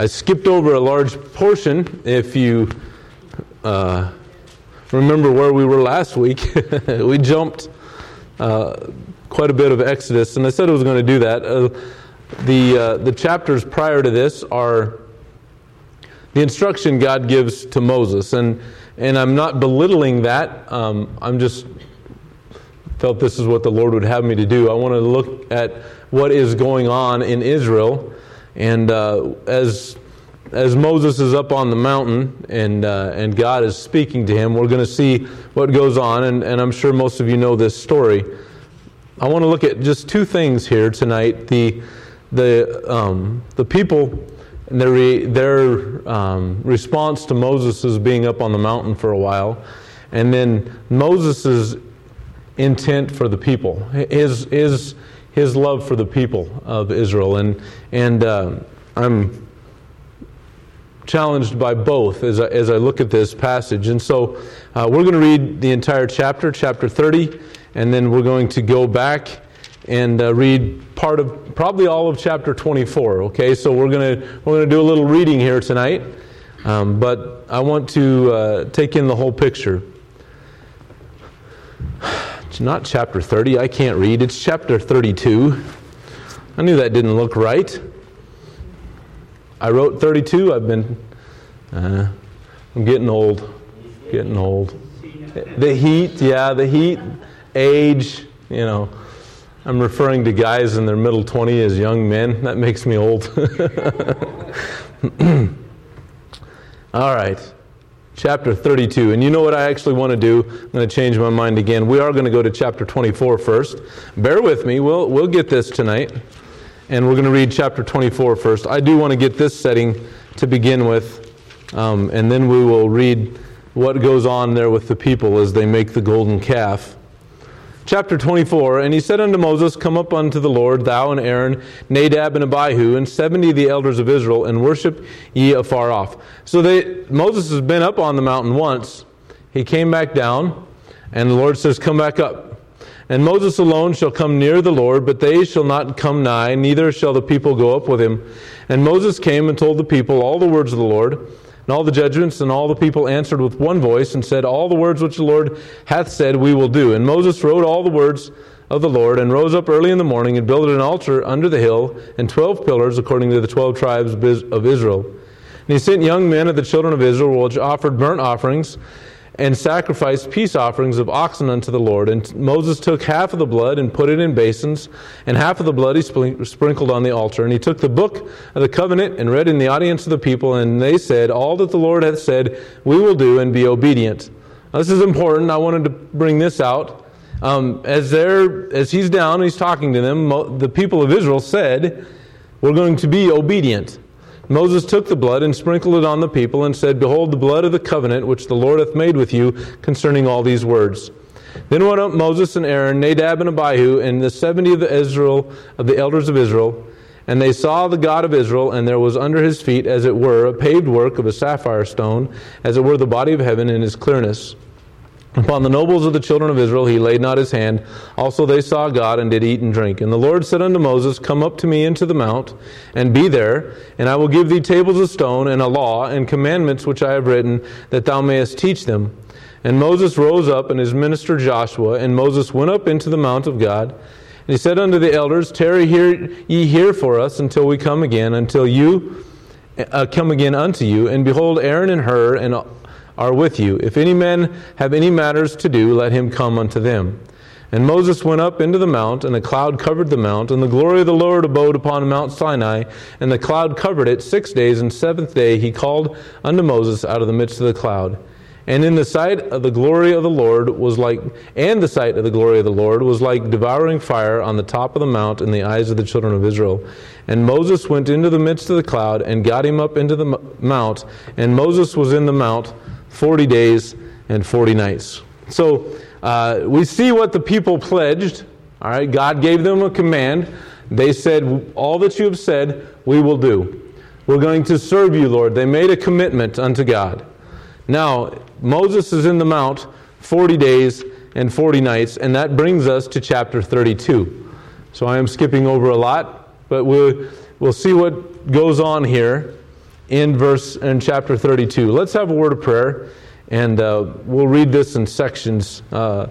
I skipped over a large portion. If you uh, remember where we were last week, we jumped uh, quite a bit of Exodus, and I said I was going to do that. Uh, the, uh, the chapters prior to this are the instruction God gives to Moses, and, and I'm not belittling that. Um, I'm just felt this is what the Lord would have me to do. I want to look at what is going on in Israel, and uh, as as Moses is up on the mountain and uh, and God is speaking to him, we're going to see what goes on, and, and I'm sure most of you know this story. I want to look at just two things here tonight: the the um, the people and their re, their um, response to Moses' being up on the mountain for a while, and then Moses' intent for the people, his his his love for the people of Israel, and and uh, I'm challenged by both as I, as I look at this passage. And so uh, we're going to read the entire chapter, chapter 30, and then we're going to go back and uh, read part of probably all of chapter 24. Okay, so we're going to we're going to do a little reading here tonight, um, but I want to uh, take in the whole picture. Not chapter 30. I can't read. It's chapter 32. I knew that didn't look right. I wrote 32. I've been, uh, I'm getting old. Getting old. The heat, yeah, the heat, age, you know. I'm referring to guys in their middle 20 as young men. That makes me old. All right. Chapter 32. And you know what I actually want to do? I'm going to change my mind again. We are going to go to chapter 24 first. Bear with me. We'll, we'll get this tonight. And we're going to read chapter 24 first. I do want to get this setting to begin with. Um, and then we will read what goes on there with the people as they make the golden calf chapter 24 And he said unto Moses, Come up unto the Lord, thou and Aaron, Nadab and Abihu, and seventy of the elders of Israel, and worship ye afar off. So they, Moses has been up on the mountain once. He came back down, and the Lord says, Come back up. And Moses alone shall come near the Lord, but they shall not come nigh, neither shall the people go up with him. And Moses came and told the people all the words of the Lord. And all the judgments and all the people answered with one voice and said, All the words which the Lord hath said we will do. And Moses wrote all the words of the Lord and rose up early in the morning and built an altar under the hill and twelve pillars according to the twelve tribes of Israel. And he sent young men of the children of Israel which offered burnt offerings and sacrificed peace offerings of oxen unto the Lord. And Moses took half of the blood and put it in basins, and half of the blood he sprinkled on the altar. And he took the book of the covenant and read in the audience of the people, and they said, All that the Lord hath said, we will do and be obedient. Now, this is important. I wanted to bring this out. Um, as, as he's down and he's talking to them, the people of Israel said, We're going to be obedient. Moses took the blood and sprinkled it on the people and said, Behold, the blood of the covenant which the Lord hath made with you concerning all these words. Then went up Moses and Aaron, Nadab and Abihu, and the seventy of the Israel of the elders of Israel, and they saw the God of Israel, and there was under his feet, as it were, a paved work of a sapphire stone, as it were the body of heaven in his clearness. Upon the nobles of the children of Israel he laid not his hand. Also they saw God and did eat and drink. And the Lord said unto Moses, Come up to me into the mount, and be there, and I will give thee tables of stone, and a law, and commandments which I have written, that thou mayest teach them. And Moses rose up, and his minister Joshua, and Moses went up into the mount of God. And he said unto the elders, Tarry here, ye here for us until we come again, until you uh, come again unto you. And behold, Aaron and Hur, and are with you. If any man have any matters to do, let him come unto them. And Moses went up into the mount, and a cloud covered the mount, and the glory of the Lord abode upon Mount Sinai, and the cloud covered it six days, and seventh day he called unto Moses out of the midst of the cloud. And in the sight of the glory of the Lord was like, and the sight of the glory of the Lord was like devouring fire on the top of the mount in the eyes of the children of Israel. And Moses went into the midst of the cloud and got him up into the mount, and Moses was in the mount 40 days and 40 nights. So uh, we see what the people pledged. All right, God gave them a command. They said, All that you have said, we will do. We're going to serve you, Lord. They made a commitment unto God. Now, Moses is in the mount 40 days and 40 nights, and that brings us to chapter 32. So I am skipping over a lot, but we'll, we'll see what goes on here in verse in chapter 32. Let's have a word of prayer, and uh, we'll read this in sections uh,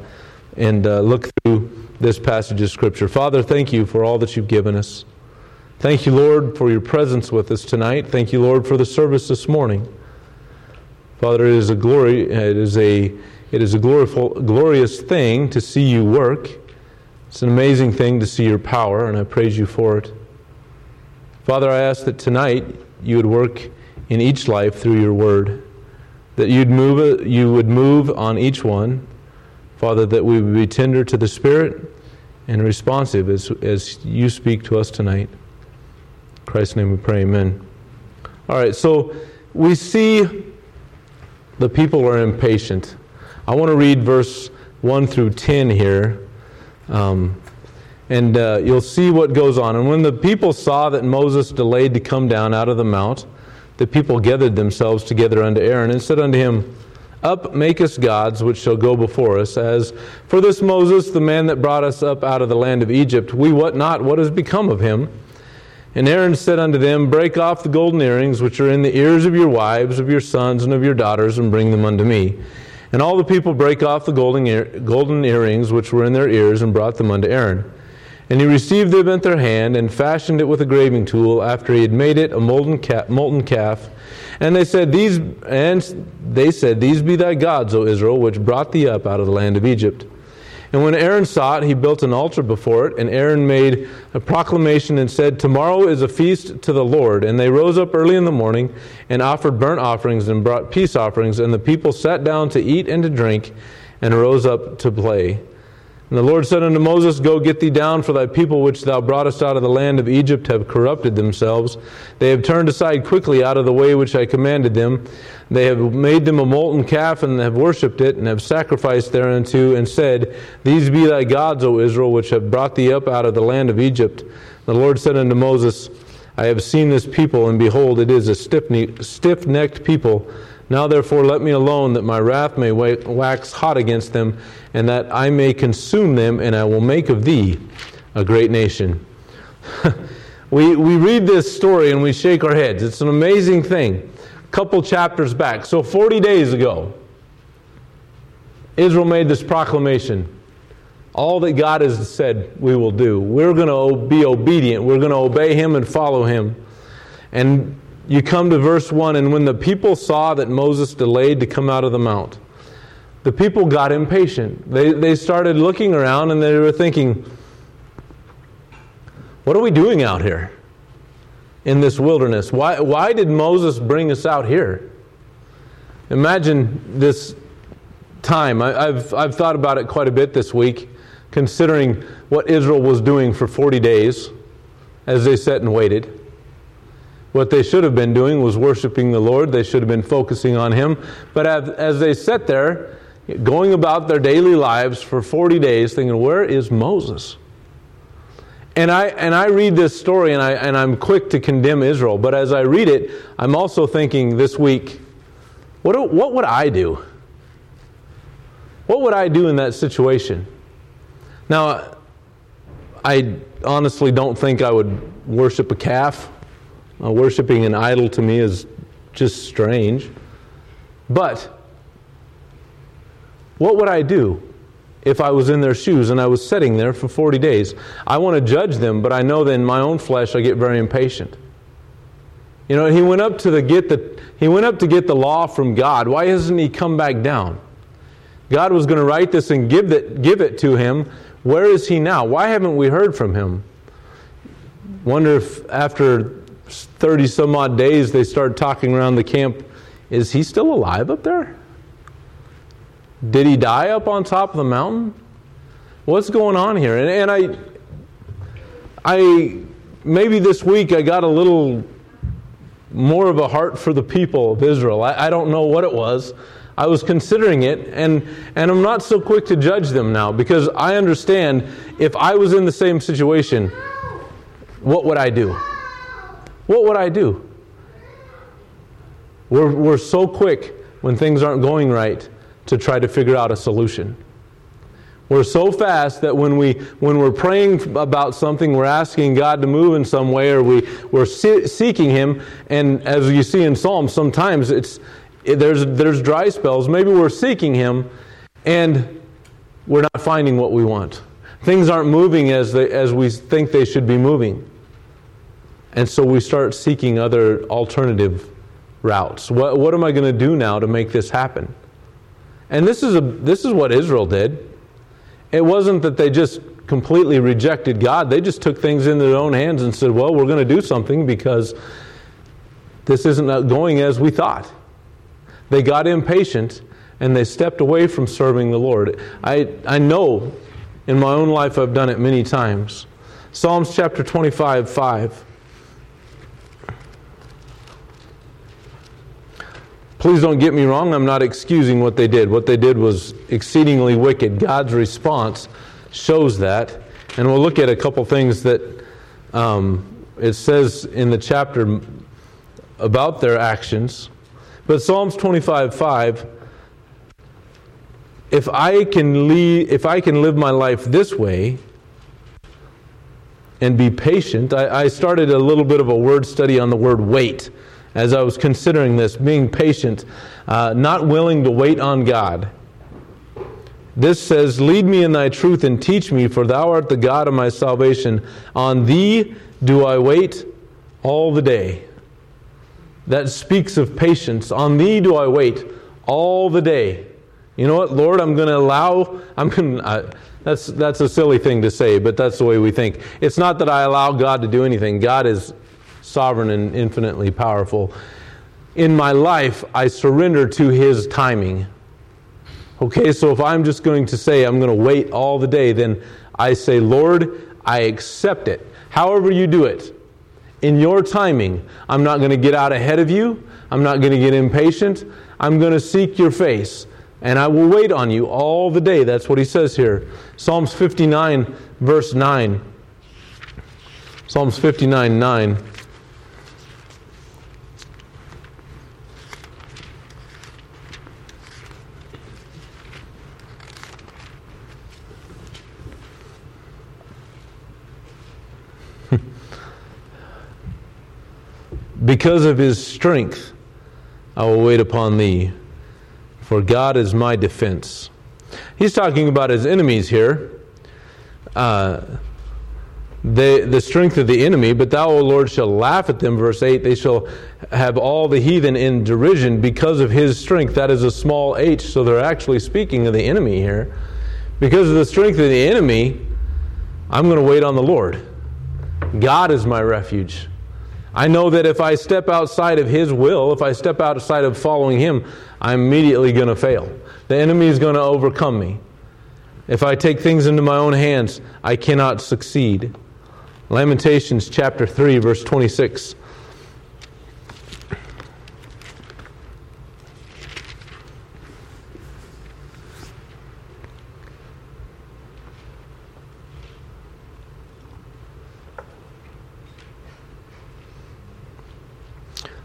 and uh, look through this passage of Scripture. Father, thank you for all that you've given us. Thank you, Lord, for your presence with us tonight. Thank you, Lord, for the service this morning. Father, it is a glory. It is a it is a gloriful, glorious thing to see you work. It's an amazing thing to see your power, and I praise you for it. Father, I ask that tonight you would work in each life through your word, that you'd move, you would move on each one. Father, that we would be tender to the Spirit and responsive as, as you speak to us tonight. In Christ's name we pray, amen. All right, so we see the people are impatient. I want to read verse 1 through 10 here. Um, and uh, you'll see what goes on. And when the people saw that Moses delayed to come down out of the mount, the people gathered themselves together unto Aaron and said unto him, Up, make us gods which shall go before us. As for this Moses, the man that brought us up out of the land of Egypt, we wot not what has become of him. And Aaron said unto them, Break off the golden earrings which are in the ears of your wives, of your sons, and of your daughters, and bring them unto me. And all the people brake off the golden, ear, golden earrings which were in their ears and brought them unto Aaron. And he received them at their hand and fashioned it with a graving tool after he had made it a molten calf. Molten calf. And they said, These and they said, These be thy gods, O Israel, which brought thee up out of the land of Egypt. And when Aaron saw it, he built an altar before it, and Aaron made a proclamation and said, Tomorrow is a feast to the Lord. And they rose up early in the morning and offered burnt offerings and brought peace offerings, and the people sat down to eat and to drink, and rose up to play. And the Lord said unto Moses, Go get thee down, for thy people which thou broughtest out of the land of Egypt have corrupted themselves. They have turned aside quickly out of the way which I commanded them. They have made them a molten calf, and have worshipped it, and have sacrificed thereunto, and said, These be thy gods, O Israel, which have brought thee up out of the land of Egypt. The Lord said unto Moses, I have seen this people, and behold, it is a stiff necked people. Now therefore let me alone, that my wrath may wax hot against them, and that I may consume them, and I will make of thee a great nation. we, we read this story and we shake our heads. It's an amazing thing. A couple chapters back, so 40 days ago, Israel made this proclamation. All that God has said we will do. We're going to be obedient. We're going to obey Him and follow Him. And you come to verse 1 and when the people saw that Moses delayed to come out of the mount, the people got impatient. They, they started looking around and they were thinking, What are we doing out here in this wilderness? Why, why did Moses bring us out here? Imagine this time. I, have I've thought about it quite a bit this week, considering what Israel was doing for 40 days as they sat and waited. What they should have been doing was worshiping the Lord. They should have been focusing on Him. But as, they sat there, going about their daily lives for 40 days, thinking, Where is Moses? And I, and I read this story and, I, and I'm quick to condemn Israel. But as I read it, I'm also thinking this week, what, what would I do? What would I do in that situation? Now, I honestly don't think I would worship a calf. Uh, worshiping an idol to me is just strange. But what would I do if I was in their shoes and I was sitting there for 40 days? I want to judge them, but I know that in my own flesh I get very impatient. You know, he went up to the get the he went up to get the law from God. Why hasn't he come back down? God was going to write this and give it give it to him. Where is he now? Why haven't we heard from him? Wonder if after 30 some odd days, they start talking around the camp is he still alive up there? Did he die up on top of the mountain? What's going on here? And, and I, I, maybe this week I got a little more of a heart for the people of Israel. I, I don't know what it was. I was considering it, and, and I'm not so quick to judge them now because I understand if I was in the same situation, what would I do? What would I do? We're, we're so quick when things aren't going right to try to figure out a solution. We're so fast that when, we, when we're praying about something, we're asking God to move in some way, or we, we're seeking Him. And as you see in Psalms, sometimes it's, there's, there's dry spells. Maybe we're seeking Him and we're not finding what we want. Things aren't moving as, they, as we think they should be moving. And so we start seeking other alternative routes. What, what am I going to do now to make this happen? And this is, a, this is what Israel did. It wasn't that they just completely rejected God, they just took things into their own hands and said, well, we're going to do something because this isn't going as we thought. They got impatient and they stepped away from serving the Lord. I, I know in my own life I've done it many times. Psalms chapter 25, 5. Please don't get me wrong, I'm not excusing what they did. What they did was exceedingly wicked. God's response shows that. And we'll look at a couple things that um, it says in the chapter about their actions. But Psalms 25 5 if I can lead, if I can live my life this way and be patient, I, I started a little bit of a word study on the word wait as I was considering this, being patient, uh, not willing to wait on God. This says, Lead me in thy truth and teach me, for thou art the God of my salvation. On thee do I wait all the day. That speaks of patience. On thee do I wait all the day. You know what, Lord, I'm going to allow, I'm going uh, that's, that's a silly thing to say, but that's the way we think. It's not that I allow God to do anything. God is sovereign and infinitely powerful. In my life, I surrender to His timing. Okay, so if I'm just going to say I'm going to wait all the day, then I say, Lord, I accept it. However, you do it, in your timing, I'm not going to get out ahead of you. I'm not going to get impatient. I'm going to seek your face, and I will wait on you all the day. That's what he says here. Psalms 59, verse 9. Psalms 59, 9. Because of his strength, I will wait upon thee, for God is my defense. He's talking about his enemies here. Uh, the, the strength of the enemy, but thou, O Lord, shall laugh at them. Verse 8, they shall have all the heathen in derision because of his strength. That is a small h, so they're actually speaking of the enemy here. Because of the strength of the enemy, I'm going to wait on the Lord. God is my refuge. I know that if I step outside of His will, if I step outside of following Him, I'm immediately going to fail. The enemy is going to overcome me. If I take things into my own hands, I cannot succeed. Lamentations chapter 3, verse 26.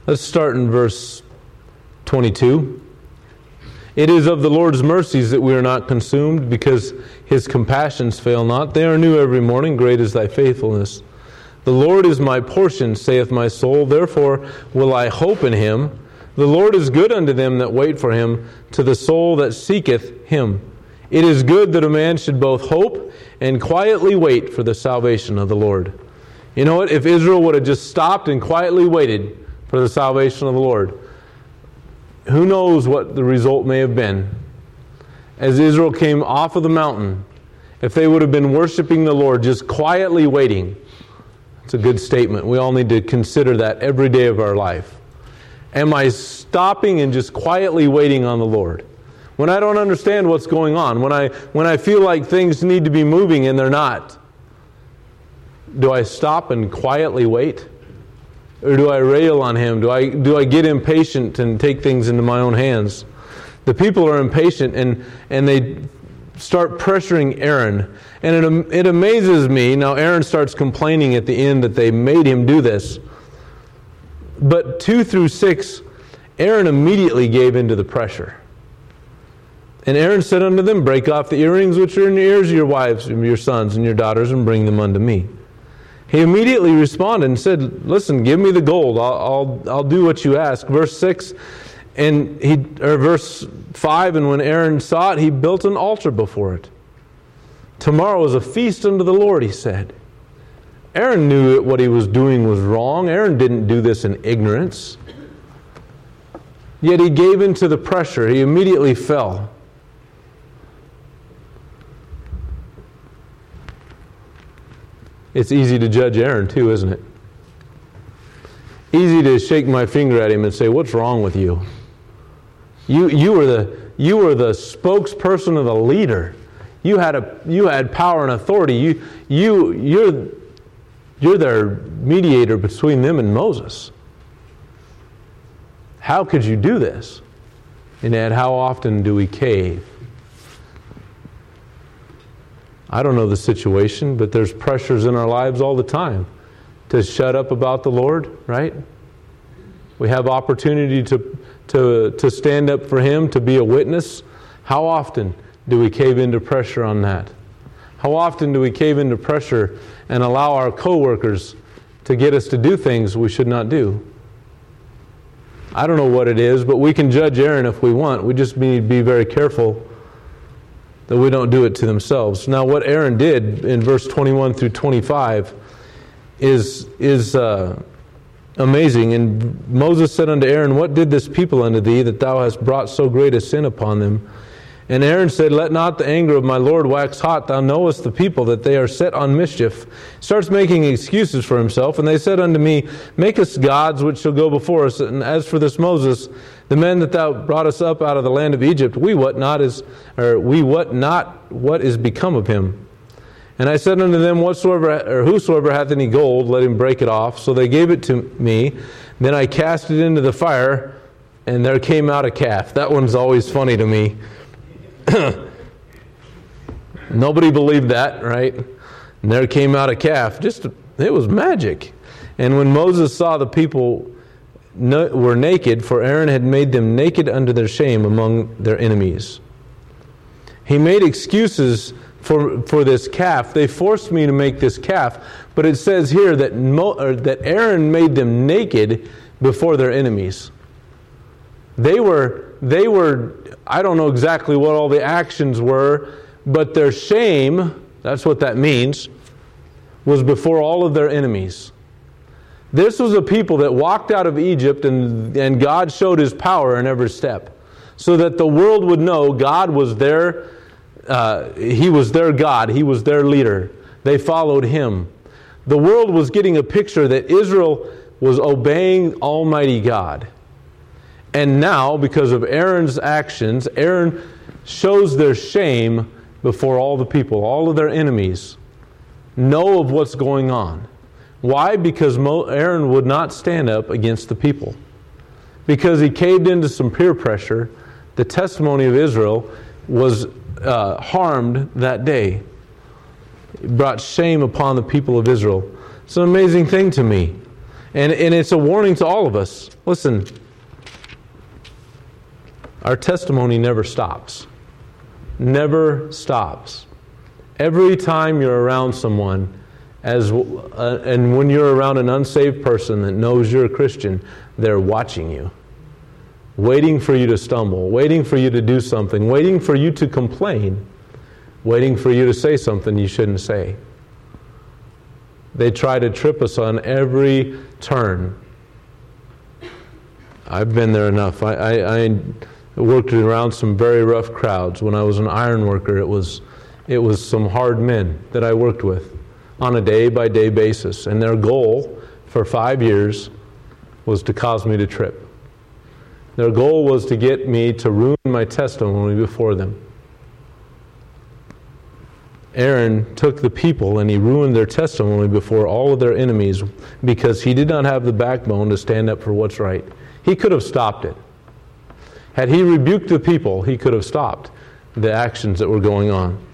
Let's start in verse 22. It is of the Lord's mercies that we are not consumed, because his compassions fail not. They are new every morning. Great is thy faithfulness. The Lord is my portion, saith my soul. Therefore will I hope in him. The Lord is good unto them that wait for him, to the soul that seeketh him. It is good that a man should both hope and quietly wait for the salvation of the Lord. You know what? If Israel would have just stopped and quietly waited, for the salvation of the Lord. Who knows what the result may have been? As Israel came off of the mountain, if they would have been worshiping the Lord, just quietly waiting, it's a good statement. We all need to consider that every day of our life. Am I stopping and just quietly waiting on the Lord? When I don't understand what's going on, when I, when I feel like things need to be moving and they're not, do I stop and quietly wait? Or do I rail on him? Do I, do I get impatient and take things into my own hands? The people are impatient and, and they start pressuring Aaron. And it, it amazes me. Now, Aaron starts complaining at the end that they made him do this. But 2 through 6, Aaron immediately gave into the pressure. And Aaron said unto them, Break off the earrings which are in the ears of your wives, and your sons, and your daughters, and bring them unto me. He immediately responded and said, Listen, give me the gold. I'll, I'll, I'll do what you ask. Verse 6, and he, or verse 5, and when Aaron saw it, he built an altar before it. Tomorrow is a feast unto the Lord, he said. Aaron knew what he was doing was wrong. Aaron didn't do this in ignorance. Yet he gave in to the pressure. He immediately fell. It's easy to judge Aaron, too, isn't it? Easy to shake my finger at him and say, What's wrong with you? You, you, were, the, you were the spokesperson of the leader. You had, a, you had power and authority. You, you, you're, you're their mediator between them and Moses. How could you do this? And yet, how often do we cave? I don't know the situation, but there's pressures in our lives all the time to shut up about the Lord, right? We have opportunity to, to, to stand up for Him, to be a witness. How often do we cave into pressure on that? How often do we cave into pressure and allow our coworkers to get us to do things we should not do? I don't know what it is, but we can judge Aaron if we want. We just need to be very careful that we don't do it to themselves. Now, what Aaron did in verse 21 through 25 is, is uh, amazing. And Moses said unto Aaron, What did this people unto thee that thou hast brought so great a sin upon them? And Aaron said, Let not the anger of my Lord wax hot. Thou knowest the people that they are set on mischief. Starts making excuses for himself. And they said unto me, Make us gods which shall go before us. And as for this Moses, the men that thou brought us up out of the land of Egypt, we what not is, or we what not what is become of him. And I said unto them, Whatsoever or whosoever hath any gold, let him break it off. So they gave it to me. Then I cast it into the fire, and there came out a calf. That one's always funny to me. Nobody believed that, right? And there came out a calf. Just it was magic. And when Moses saw the people were naked, for Aaron had made them naked unto their shame among their enemies. He made excuses for, for this calf. They forced me to make this calf, but it says here that, Mo, that Aaron made them naked before their enemies. They were, they were I don't know exactly what all the actions were, but their shame, that's what that means, was before all of their enemies. This was a people that walked out of Egypt and, and God showed his power in every step so that the world would know God was their, uh, he was their God, he was their leader. They followed him. The world was getting a picture that Israel was obeying Almighty God. And now, because of Aaron's actions, Aaron shows their shame before all the people, all of their enemies know of what's going on. Why? Because Aaron would not stand up against the people. Because he caved into some peer pressure, the testimony of Israel was uh, harmed that day. It brought shame upon the people of Israel. It's an amazing thing to me. And, and it's a warning to all of us. Listen, our testimony never stops. Never stops. Every time you're around someone, as, uh, and when you're around an unsaved person that knows you're a Christian, they're watching you, waiting for you to stumble, waiting for you to do something, waiting for you to complain, waiting for you to say something you shouldn't say. They try to trip us on every turn. I've been there enough. I, I, I worked around some very rough crowds. When I was an iron worker, it was, it was some hard men that I worked with on a day by day basis. And their goal for five years was to cause me to trip. Their goal was to get me to ruin my testimony before them. Aaron took the people and he ruined their testimony before all of their enemies because he did not have the backbone to stand up for what's right. He could have stopped it. Had he rebuked the people, he could have stopped the actions that were going on.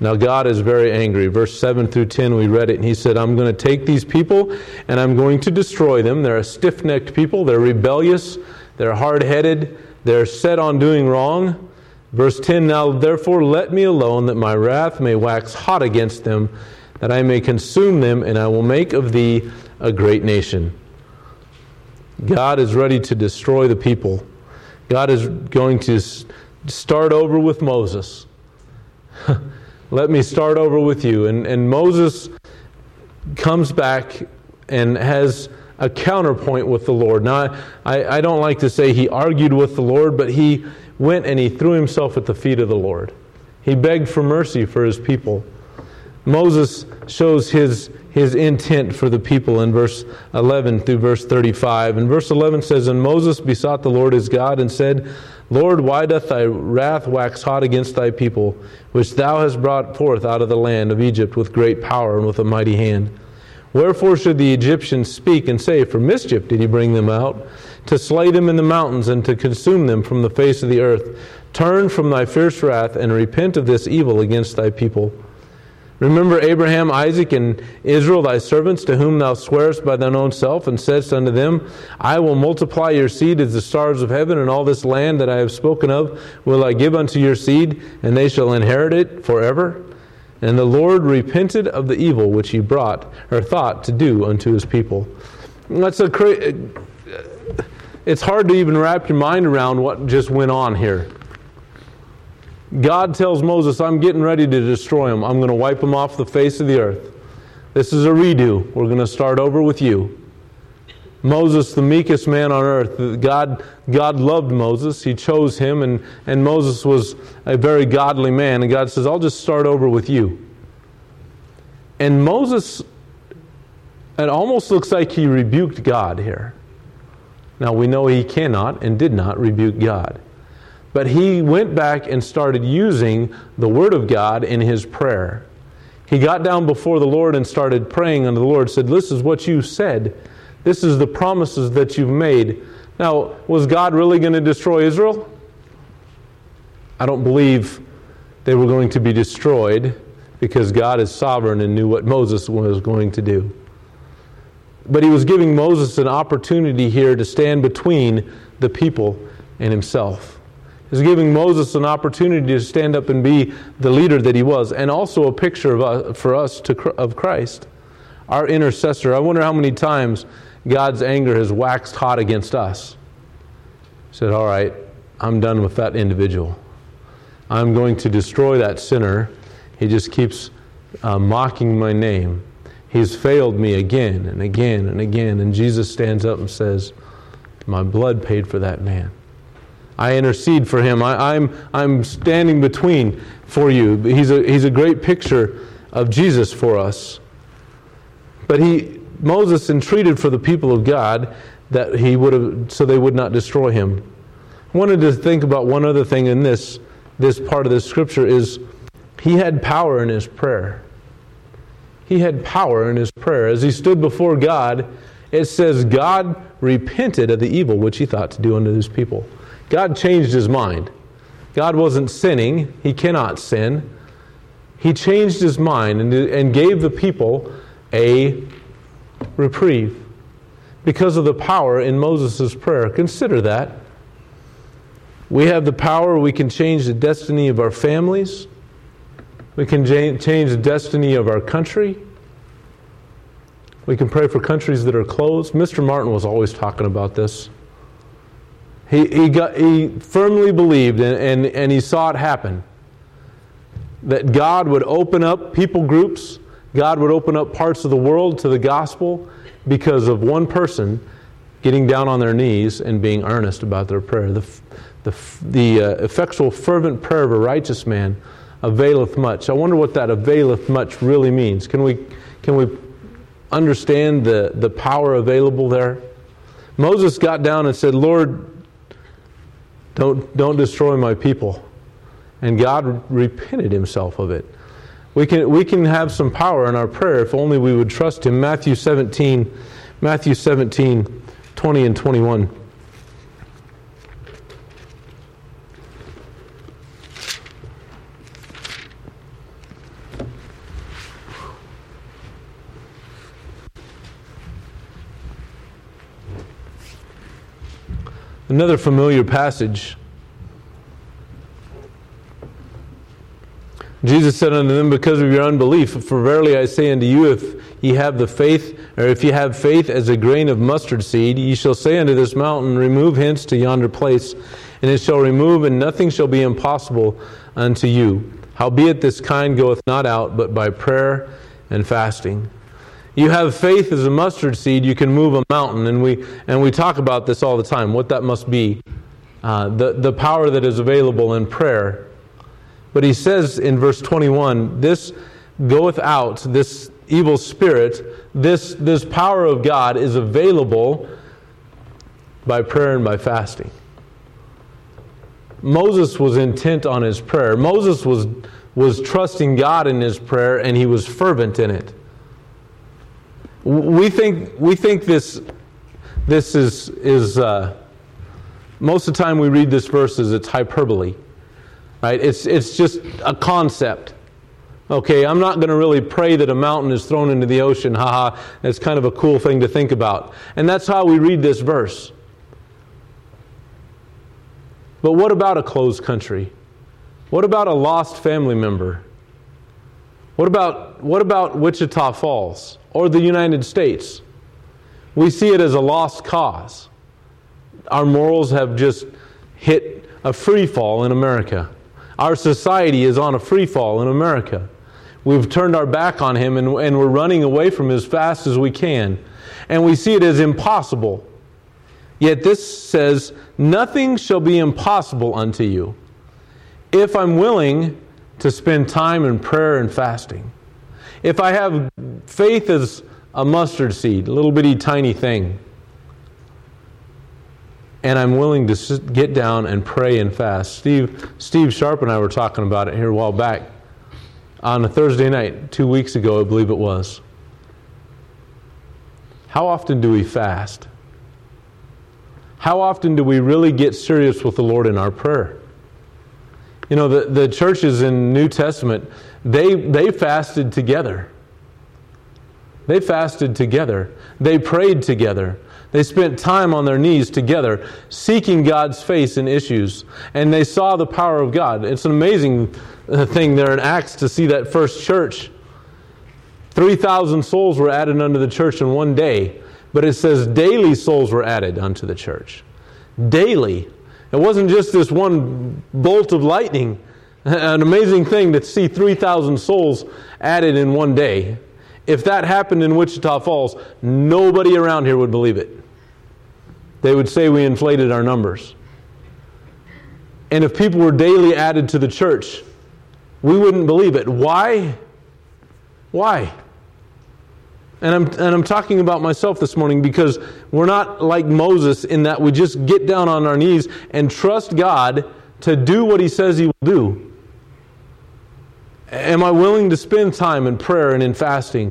Now, God is very angry. Verse 7 through 10, we read it, and he said, I'm going to take these people and I'm going to destroy them. They're a stiff necked people, they're rebellious, they're hard headed, they're set on doing wrong. Verse 10 Now therefore let me alone, that my wrath may wax hot against them, that I may consume them, and I will make of thee a great nation. God is ready to destroy the people. God is going to start over with Moses. Let me start over with you. And, and Moses comes back and has a counterpoint with the Lord. Now, I, I don't like to say he argued with the Lord, but he went and he threw himself at the feet of the Lord. He begged for mercy for his people. Moses shows his, his intent for the people in verse 11 through verse 35. And verse 11 says, And Moses besought the Lord his God and said, Lord, why doth thy wrath wax hot against thy people, which thou hast brought forth out of the land of Egypt with great power and with a mighty hand? Wherefore should the Egyptians speak and say, For mischief did he bring them out, to slay them in the mountains and to consume them from the face of the earth? Turn from thy fierce wrath and repent of this evil against thy people. Remember Abraham, Isaac, and Israel, thy servants, to whom thou swarest by thine own self, and saidst unto them, I will multiply your seed as the stars of heaven, and all this land that I have spoken of will I give unto your seed, and they shall inherit it forever. And the Lord repented of the evil which he brought, or thought to do unto his people. That's a cra- it's hard to even wrap your mind around what just went on here. God tells Moses, I'm getting ready to destroy them. I'm going to wipe them off the face of the earth. This is a redo. We're going to start over with you. Moses, the meekest man on earth, God, God loved Moses. He chose him, and, and Moses was a very godly man. And God says, I'll just start over with you. And Moses, it almost looks like he rebuked God here. Now, we know he cannot and did not rebuke God. But he went back and started using the Word of God in his prayer. He got down before the Lord and started praying unto the Lord, said, This is what you said. This is the promises that you've made. Now, was God really going to destroy Israel? I don't believe they were going to be destroyed because God is sovereign and knew what Moses was going to do. But he was giving Moses an opportunity here to stand between the people and himself is giving Moses an opportunity to stand up and be the leader that he was, and also a picture of us, for us to, of Christ, our intercessor. I wonder how many times God's anger has waxed hot against us. He said, All right, I'm done with that individual. I'm going to destroy that sinner. He just keeps uh, mocking my name. He's failed me again and again and again. And Jesus stands up and says, My blood paid for that man. I intercede for him. I, am I'm, I'm standing between for you. He's a, he's a great picture of Jesus for us. But he, Moses entreated for the people of God that he would have, so they would not destroy him. I wanted to think about one other thing in this, this part of the scripture is he had power in his prayer. He had power in his prayer. As he stood before God, it says God repented of the evil which he thought to do unto his people. God changed his mind. God wasn't sinning, he cannot sin. He changed his mind and, and gave the people a reprieve because of the power in Moses' prayer. Consider that. We have the power, we can change the destiny of our families, we can change the destiny of our country. We can pray for countries that are closed. Mr. Martin was always talking about this. He, he, got, he firmly believed, and, and, and he saw it happen, that God would open up people groups, God would open up parts of the world to the gospel because of one person getting down on their knees and being earnest about their prayer. The, the, the uh, effectual, fervent prayer of a righteous man availeth much. I wonder what that availeth much really means. Can we, can we understand the, the power available there? Moses got down and said, Lord, don't, don't destroy my people. And God repented himself of it. We can, we can have some power in our prayer if only we would trust him. Matthew 17, Matthew 17, 20 and 21. Another familiar passage Jesus said unto them, Because of your unbelief, for verily I say unto you, if ye have the faith, or if ye have faith as a grain of mustard seed, ye shall say unto this mountain, Remove hence to yonder place, and it shall remove, and nothing shall be impossible unto you. Howbeit this kind goeth not out, but by prayer and fasting. You have faith as a mustard seed, you can move a mountain, and we and we talk about this all the time. What that must be, uh, the the power that is available in prayer but he says in verse 21 this goeth out, this evil spirit, this, this power of God is available by prayer and by fasting. Moses was intent on his prayer. Moses was, was trusting God in his prayer and he was fervent in it. We think, we think this, this is, is uh, most of the time we read this verse as it's hyperbole. Right? It's, it's just a concept. Okay, I'm not going to really pray that a mountain is thrown into the ocean. Haha, that's kind of a cool thing to think about. And that's how we read this verse. But what about a closed country? What about a lost family member? What about, what about Wichita Falls or the United States? We see it as a lost cause. Our morals have just hit a free fall in America. Our society is on a free fall in America. We've turned our back on him and, and we're running away from him as fast as we can. And we see it as impossible. Yet this says, Nothing shall be impossible unto you if I'm willing to spend time in prayer and fasting. If I have faith as a mustard seed, a little bitty tiny thing, and I'm willing to sit, get down and pray and fast. Steve, Steve Sharp and I were talking about it here a while back on a Thursday night, two weeks ago, I believe it was. How often do we fast? How often do we really get serious with the Lord in our prayer? You know, the, the churches in New Testament, they, they fasted together. They fasted together. They prayed together. They spent time on their knees together, seeking God's face in issues, and they saw the power of God. It's an amazing uh, thing there in Acts to see that first church. 3,000 souls were added unto the church in one day, but it says daily souls were added unto the church. Daily. It wasn't just this one bolt of lightning, an amazing thing to see 3,000 souls added in one day. If that happened in Wichita Falls, nobody around here would believe it. They would say we inflated our numbers. And if people were daily added to the church, we wouldn't believe it. Why? Why? And I'm, and I'm talking about myself this morning because we're not like Moses in that we just get down on our knees and trust God to do what He says He will do. Am I willing to spend time in prayer and in fasting?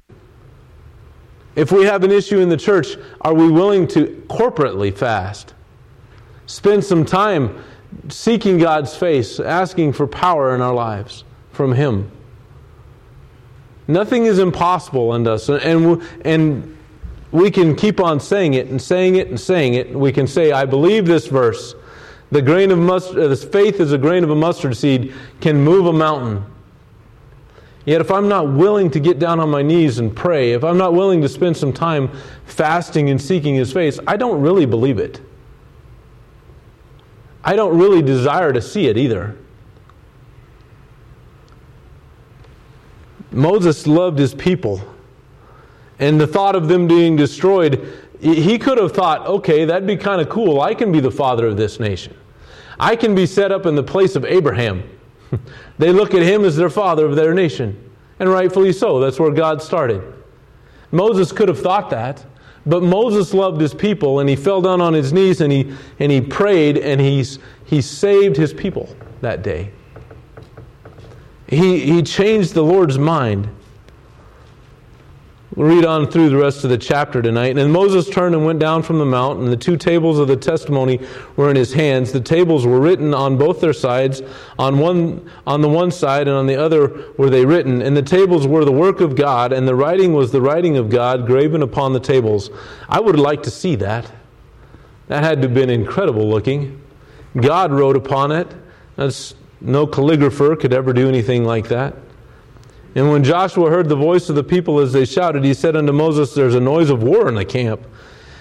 If we have an issue in the church, are we willing to corporately fast? Spend some time seeking God's face, asking for power in our lives from Him. Nothing is impossible unto us. And, and we can keep on saying it and saying it and saying it. We can say, I believe this verse. The grain of mustard, uh, this faith is a grain of a mustard seed, can move a mountain. Yet, if I'm not willing to get down on my knees and pray, if I'm not willing to spend some time fasting and seeking His face, I don't really believe it. I don't really desire to see it either. Moses loved his people. And the thought of them being destroyed, he could have thought, okay, that'd be kind of cool. I can be the father of this nation. I can be set up in the place of Abraham. they look at him as their father of their nation. And rightfully so. That's where God started. Moses could have thought that. But Moses loved his people and he fell down on his knees and he, and he prayed and he's, he saved his people that day. He, he changed the Lord's mind. We'll read on through the rest of the chapter tonight. And Moses turned and went down from the mount, and the two tables of the testimony were in his hands. The tables were written on both their sides, on one on the one side and on the other were they written. And the tables were the work of God, and the writing was the writing of God graven upon the tables. I would like to see that. That had to have been incredible looking. God wrote upon it. That's No calligrapher could ever do anything like that. And when Joshua heard the voice of the people as they shouted, he said unto Moses, There's a noise of war in the camp.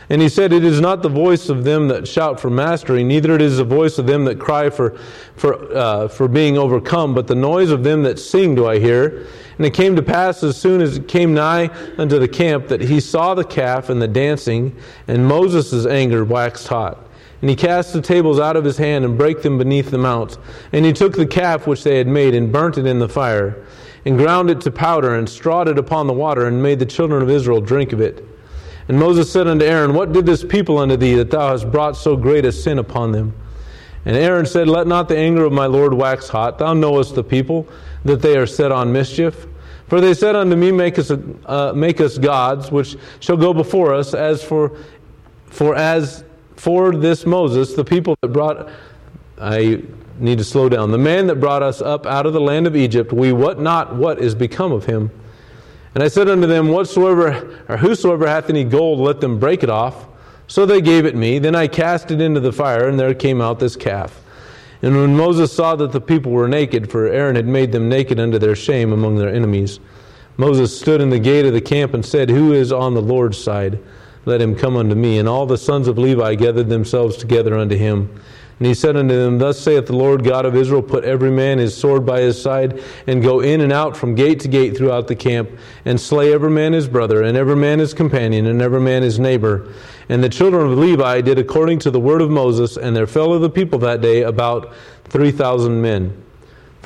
And he said, It is not the voice of them that shout for mastery, neither it is the voice of them that cry for, for, uh, for being overcome, but the noise of them that sing do I hear. And it came to pass as soon as it came nigh unto the camp that he saw the calf and the dancing, and Moses' anger waxed hot. And he cast the tables out of his hand and brake them beneath the mount. And he took the calf which they had made and burnt it in the fire, and ground it to powder, and strawed it upon the water, and made the children of Israel drink of it. And Moses said unto Aaron, What did this people unto thee, that thou hast brought so great a sin upon them? And Aaron said, Let not the anger of my Lord wax hot. Thou knowest the people, that they are set on mischief. For they said unto me, Make us, uh, make us gods, which shall go before us, as for, for as for this Moses, the people that brought, I need to slow down, the man that brought us up out of the land of Egypt, we what not what is become of him. And I said unto them, Whatsoever or whosoever hath any gold, let them break it off. So they gave it me. Then I cast it into the fire, and there came out this calf. And when Moses saw that the people were naked, for Aaron had made them naked unto their shame among their enemies, Moses stood in the gate of the camp and said, Who is on the Lord's side? Let him come unto me. And all the sons of Levi gathered themselves together unto him. And he said unto them, Thus saith the Lord God of Israel, Put every man his sword by his side, and go in and out from gate to gate throughout the camp, and slay every man his brother, and every man his companion, and every man his neighbor. And the children of Levi did according to the word of Moses, and there fell of the people that day about three thousand men.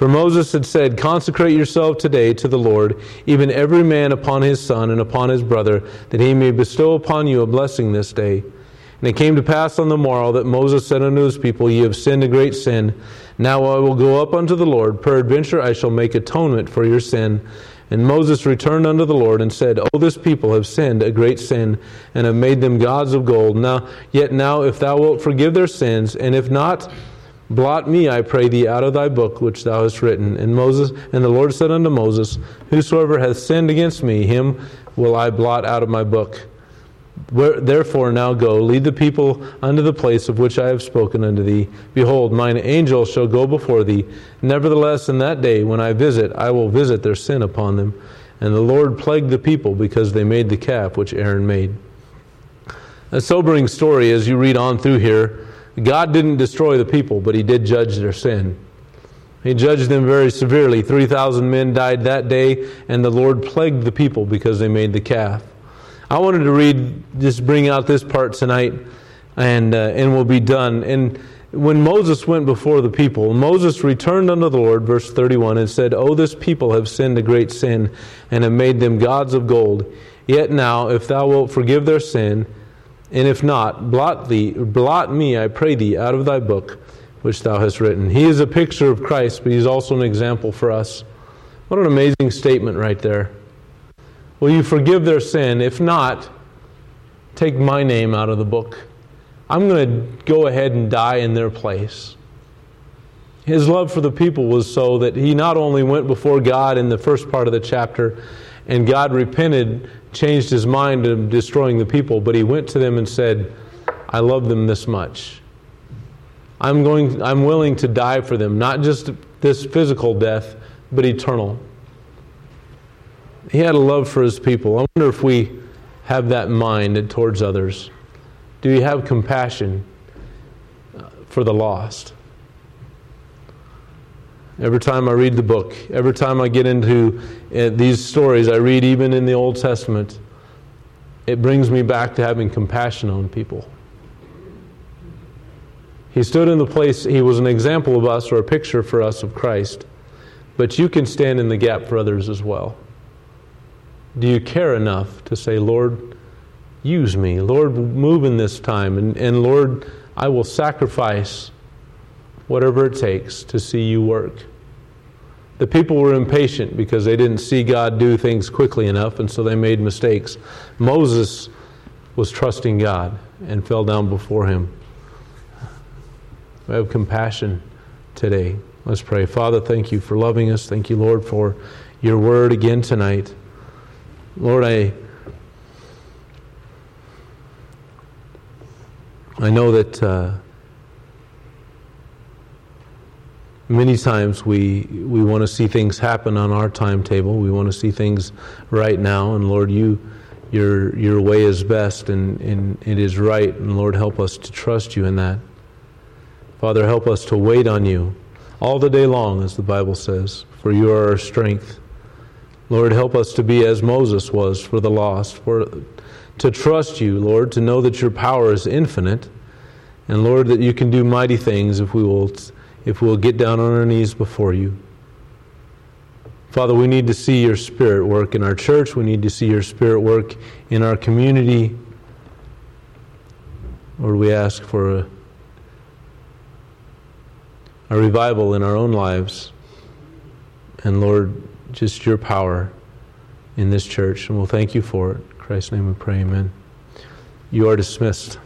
For Moses had said, Consecrate yourself today to the Lord, even every man upon his son and upon his brother, that he may bestow upon you a blessing this day. And it came to pass on the morrow that Moses said unto his people, Ye have sinned a great sin. Now I will go up unto the Lord. Peradventure I shall make atonement for your sin. And Moses returned unto the Lord and said, O this people have sinned a great sin, and have made them gods of gold. Now yet now if thou wilt forgive their sins, and if not, blot me, I pray thee, out of thy book which thou hast written. And Moses and the Lord said unto Moses, Whosoever hath sinned against me, him will I blot out of my book. Therefore, now go, lead the people unto the place of which I have spoken unto thee. Behold, mine angel shall go before thee. Nevertheless, in that day when I visit, I will visit their sin upon them. And the Lord plagued the people because they made the calf which Aaron made. A sobering story as you read on through here. God didn't destroy the people, but He did judge their sin. He judged them very severely. 3,000 men died that day, and the Lord plagued the people because they made the calf. I wanted to read, just bring out this part tonight, and, uh, and we'll be done. And when Moses went before the people, Moses returned unto the Lord, verse 31, and said, O this people have sinned a great sin, and have made them gods of gold. Yet now, if thou wilt forgive their sin, and if not, blot thee, blot me, I pray thee, out of thy book which thou hast written. He is a picture of Christ, but he's also an example for us. What an amazing statement right there. Will you forgive their sin? If not, take my name out of the book. I'm going to go ahead and die in their place. His love for the people was so that he not only went before God in the first part of the chapter and God repented, changed his mind of destroying the people, but he went to them and said, I love them this much. I'm going I'm willing to die for them, not just this physical death, but eternal. He had a love for his people. I wonder if we have that mind towards others. Do you have compassion uh, for the lost? Every time I read the book, every time I get into uh, these stories, I read even in the Old Testament, it brings me back to having compassion on people. He stood in the place, he was an example of us or a picture for us of Christ. But you can stand in the gap for others as well. Do you care enough to say, Lord, use me? Lord, move in this time. And, and Lord, I will sacrifice whatever it takes to see you work. The people were impatient because they didn't see God do things quickly enough, and so they made mistakes. Moses was trusting God and fell down before him. We have compassion today. Let's pray. Father, thank you for loving us. Thank you, Lord, for your word again tonight. Lord, I, I know that uh, many times we, we want to see things happen on our timetable. We want to see things right now. And Lord, you, your, your way is best and, and it is right. And Lord, help us to trust you in that. Father, help us to wait on you all the day long, as the Bible says, for you are our strength. Lord, help us to be as Moses was for the lost, for to trust you, Lord, to know that your power is infinite, and Lord, that you can do mighty things if we will if we'll get down on our knees before you. Father, we need to see your spirit work in our church. We need to see your spirit work in our community. Lord, we ask for a, a revival in our own lives. And Lord, just your power in this church. And we'll thank you for it. In Christ's name we pray, amen. You are dismissed.